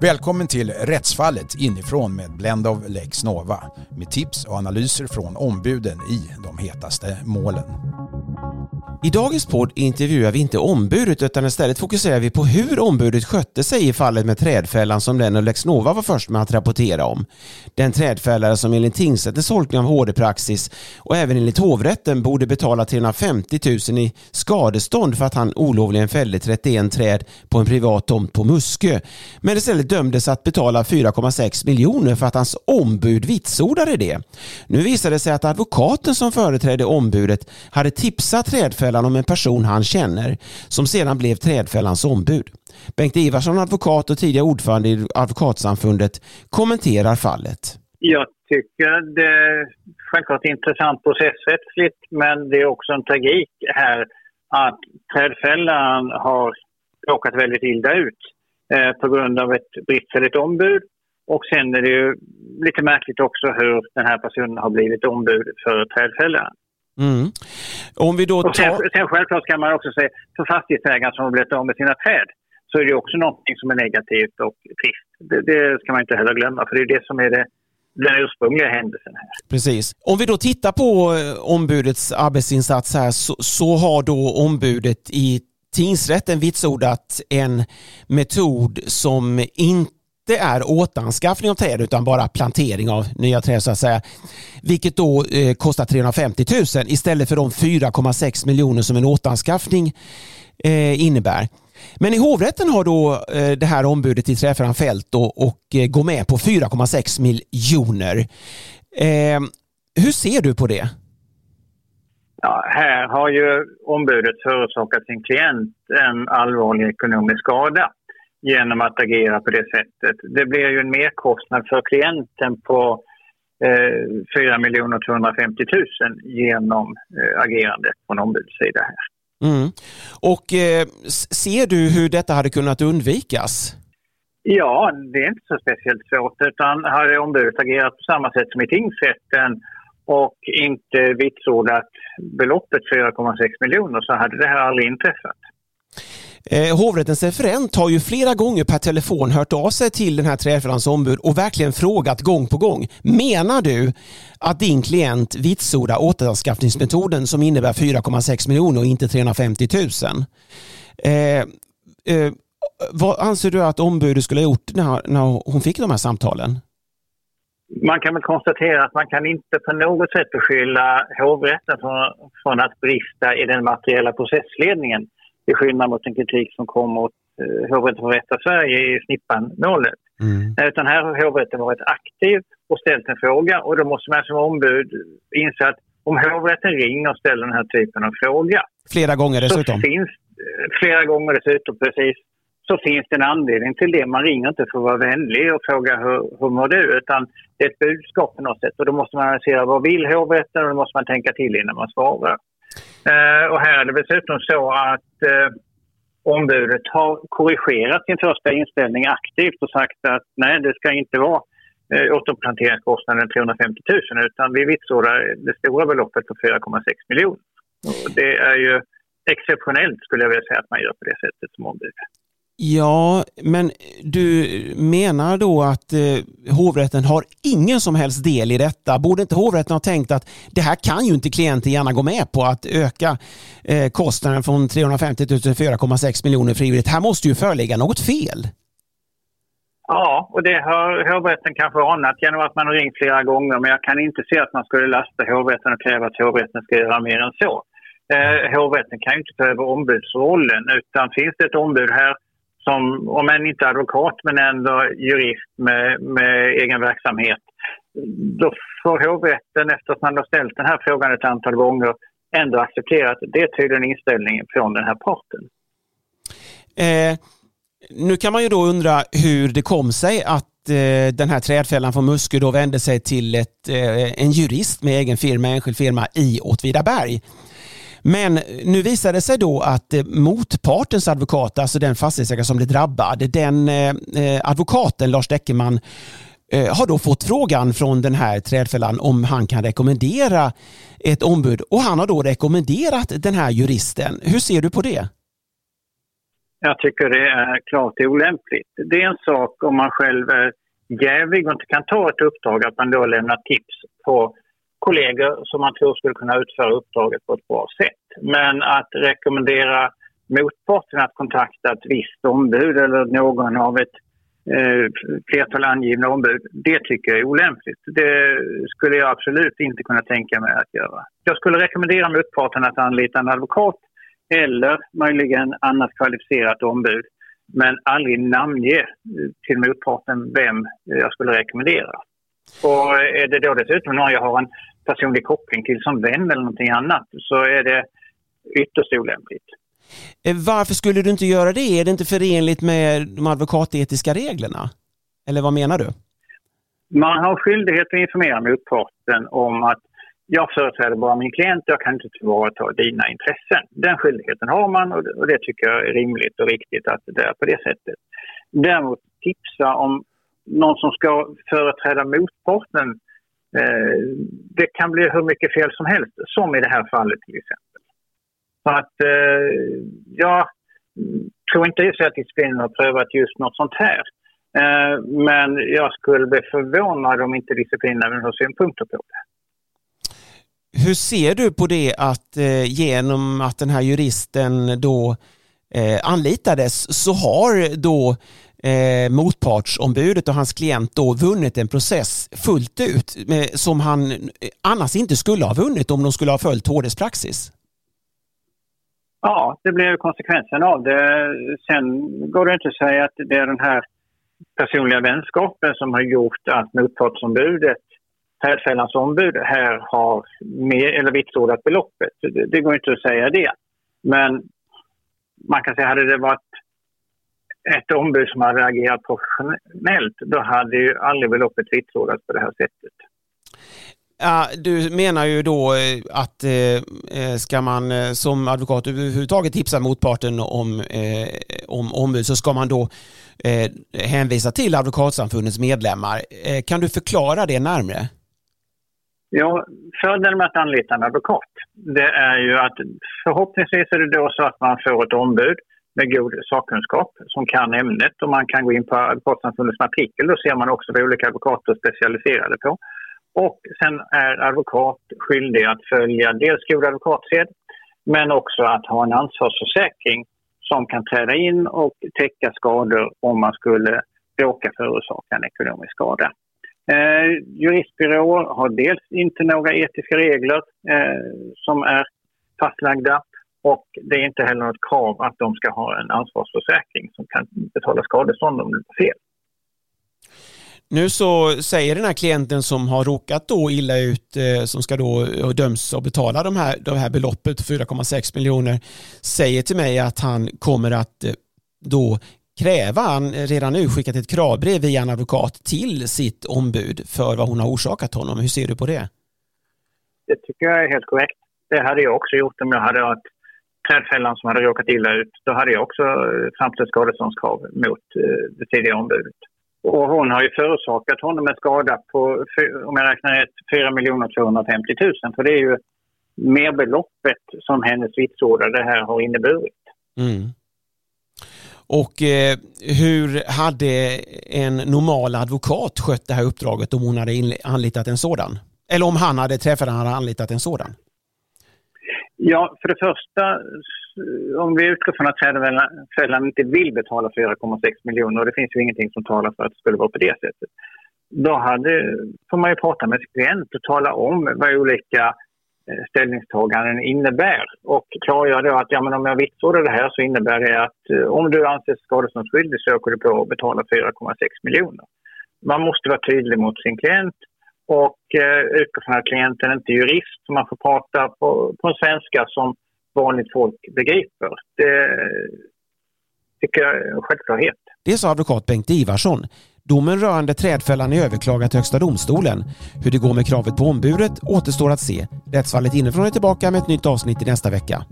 Välkommen till Rättsfallet inifrån med Blend of Lex Nova med tips och analyser från ombuden i de hetaste målen. I dagens podd intervjuar vi inte ombudet utan istället fokuserar vi på hur ombudet skötte sig i fallet med trädfällan som den och Lex Nova var först med att rapportera om. Den trädfällare som enligt tingsrättens tolkning av HD-praxis och även enligt hovrätten borde betala 350 000 i skadestånd för att han olovligen fällde 31 träd på en privat tomt på Muskö. Men istället dömdes att betala 4,6 miljoner för att hans ombud vitsordade det. Nu visade det sig att advokaten som företrädde ombudet hade tipsat trädfällaren anmälan om en person han känner som sedan blev trädfällans ombud. Bengt Ivarsson, advokat och tidigare ordförande i Advokatsamfundet, kommenterar fallet. Jag tycker det är självklart intressant processrättsligt men det är också en tragik här att Trädfällan har råkat väldigt illa ut eh, på grund av ett bristfälligt ombud och sen är det ju lite märkligt också hur den här personen har blivit ombud för Trädfällan. Mm. Om vi då tar... sen, sen självklart ska man också säga, för fastighetsägare som har blivit av med sina träd så är det också någonting som är negativt och trist. Det, det ska man inte heller glömma, för det är det som är det, den ursprungliga händelsen här. Precis. Om vi då tittar på eh, ombudets arbetsinsats här så, så har då ombudet i tingsrätten vitsordat en metod som inte inte är återanskaffning av träd utan bara plantering av nya träd så att säga. Vilket då eh, kostar 350 000 istället för de 4,6 miljoner som en återanskaffning eh, innebär. Men i hovrätten har då eh, det här ombudet i träfäran fällt och, och eh, går med på 4,6 miljoner. Eh, hur ser du på det? Ja, här har ju ombudet förorsakat sin klient en allvarlig ekonomisk skada genom att agera på det sättet. Det blir ju en merkostnad för klienten på eh, 4 250 000 genom eh, agerandet från ombudets sida här. Mm. Och eh, ser du hur detta hade kunnat undvikas? Ja, det är inte så speciellt svårt utan hade ombudet agerat på samma sätt som i tingsrätten och inte vitsordat beloppet 4,6 miljoner så hade det här aldrig inträffat. Eh, hovrättens referent har ju flera gånger per telefon hört av sig till den här trädfällans ombud och verkligen frågat gång på gång. Menar du att din klient vitsordar återanskaffningsmetoden som innebär 4,6 miljoner och inte 350 000? Eh, eh, vad anser du att ombudet skulle ha gjort när, när hon fick de här samtalen? Man kan väl konstatera att man kan inte på något sätt beskylla hovrätten från, från att brista i den materiella processledningen till skillnad mot en kritik som kom mot eh, Hovrätten för Rätta Sverige i Snippan-målet. Mm. Utan här har hovrätten varit aktiv och ställt en fråga och då måste man som ombud inse att om hovrätten ringer och ställer den här typen av fråga. Flera gånger dessutom? Finns, eh, flera gånger dessutom, precis. Så finns det en anledning till det. Man ringer inte för att vara vänlig och fråga hur, hur mår du? Utan det är ett budskap på något sätt. Och då måste man analysera vad vill hovrätten och då måste man tänka till innan man svarar. Eh, och här är det dessutom så att eh, ombudet har korrigerat sin första inställning aktivt och sagt att nej, det ska inte vara eh, återplanteringskostnaden 350 000 utan vi vitsordar det stora beloppet på 4,6 miljoner. det är ju exceptionellt skulle jag vilja säga att man gör på det sättet som ombud. Ja, men du menar då att eh, hovrätten har ingen som helst del i detta? Borde inte hovrätten ha tänkt att det här kan ju inte klienten gärna gå med på att öka eh, kostnaden från 350 000 till 4,6 miljoner frivilligt? Här måste ju föreligga något fel. Ja, och det har hovrätten kanske anat genom att man har ringt flera gånger men jag kan inte se att man skulle lasta hovrätten och kräva att hovrätten ska göra mer än så. Eh, hovrätten kan ju inte ta över ombudsrollen utan finns det ett ombud här som, om än inte advokat, men ändå jurist med, med egen verksamhet. Då får hovrätten, efter att man har ställt den här frågan ett antal gånger, ändå acceptera att det är tydligen inställningen från den här parten. Eh, nu kan man ju då undra hur det kom sig att eh, den här trädfällan från Muskö då vände sig till ett, eh, en jurist med egen firma, enskild firma i Åtvidaberg. Men nu visade det sig då att eh, motpartens advokat, alltså den fastighetsägare som blev drabbad, den eh, eh, advokaten Lars Deckerman har då fått frågan från den här trädfällan om han kan rekommendera ett ombud och han har då rekommenderat den här juristen. Hur ser du på det? Jag tycker det är klart olämpligt. Det är en sak om man själv är jävig och inte kan ta ett uppdrag att man då lämnar tips på kollegor som man tror skulle kunna utföra uppdraget på ett bra sätt. Men att rekommendera motparten att kontakta ett visst ombud eller någon av ett eh, flertal angivna ombud, det tycker jag är olämpligt. Det skulle jag absolut inte kunna tänka mig att göra. Jag skulle rekommendera motparten att anlita en advokat eller möjligen annat kvalificerat ombud men aldrig namnge eh, till motparten vem jag skulle rekommendera. Och eh, är det då dessutom någon jag har en personlig koppling till som vän eller någonting annat så är det ytterst olämpligt. Eh, varför skulle du inte göra det? Är det inte förenligt med de advokatetiska reglerna? Eller vad menar du? Man har skyldighet att informera motparten om att jag företräder bara min klient, jag kan inte tillvarata dina intressen. Den skyldigheten har man och det tycker jag är rimligt och riktigt att det är på det sättet. Däremot tipsa om någon som ska företräda motparten, eh, det kan bli hur mycket fel som helst, som i det här fallet till exempel. Så att eh, jag tror inte det att disciplinen har prövat just något sånt här. Eh, men jag skulle bli förvånad om inte disciplinen har synpunkter på det. Hur ser du på det att eh, genom att den här juristen då eh, anlitades så har då eh, motpartsombudet och hans klient då vunnit en process fullt ut med, som han eh, annars inte skulle ha vunnit om de skulle ha följt HDs praxis? Ja, det blir konsekvensen av det. Sen går det inte att säga att det är den här personliga vänskapen som har gjort att motpartsombudet Färdfällans ombud här har med, eller vitsordat beloppet. Det, det, går inte att säga det. Men man kan säga, hade det varit ett ombud som hade agerat professionellt, då hade ju aldrig beloppet vitsordats på det här sättet. Ja, du menar ju då eh, att eh, eh, ska man som advokat överhuvudtaget tipsa motparten om, eh, om ombud så ska man då eh, hänvisa till Advokatsamfundets medlemmar. Eh, kan du förklara det närmre? Ja, fördelen med att anlita en advokat det är ju att förhoppningsvis är det då så att man får ett ombud med god sakkunskap som kan ämnet och man kan gå in på Advokatsamfundets artikel. Då ser man också vad olika advokater är specialiserade på. Och sen är advokat skyldig att följa dels god advokatsed men också att ha en ansvarsförsäkring som kan träda in och täcka skador om man skulle råka förorsaka en ekonomisk skada. Eh, juristbyråer har dels inte några etiska regler eh, som är fastlagda och det är inte heller något krav att de ska ha en ansvarsförsäkring som kan betala skadestånd om det blir fel. Nu så säger den här klienten som har råkat då illa ut, eh, som ska då döms att betala de här, de här beloppet 4,6 miljoner, säger till mig att han kommer att eh, då kräva, han redan nu skickat ett kravbrev via en advokat till sitt ombud för vad hon har orsakat honom. Hur ser du på det? Det tycker jag är helt korrekt. Det hade jag också gjort om jag hade varit trädfällan som hade råkat illa ut. Då hade jag också eh, framställt skadeståndskrav mot eh, det tidigare ombudet. Och hon har ju förorsakat honom en skada på, om jag räknar rätt, 4 250 000. För det är ju merbeloppet som hennes vitsordade här har inneburit. Mm. Och eh, hur hade en normal advokat skött det här uppdraget om hon hade anlitat en sådan? Eller om han hade träffat han hade anlitat en sådan? Ja, för det första, om vi utgår från att föräldrarna inte vill betala 4,6 miljoner och det finns ju ingenting som talar för att det skulle vara på det sättet. Då hade, får man ju prata med sin klient och tala om vad olika eh, ställningstaganden innebär och klargör då att ja, men om jag vitsordar det här så innebär det att eh, om du anses skadeståndsskyldig så åker du på att betala 4,6 miljoner. Man måste vara tydlig mot sin klient och eh, utgå från att klienten inte är jurist så man får prata på, på en svenska som vanligt folk begriper. Det tycker jag är en självklarhet. Det sa advokat Bengt Ivarsson. Domen rörande trädfällan är överklagad till Högsta domstolen. Hur det går med kravet på ombudet återstår att se. Rättsfallet inifrån är tillbaka med ett nytt avsnitt i nästa vecka.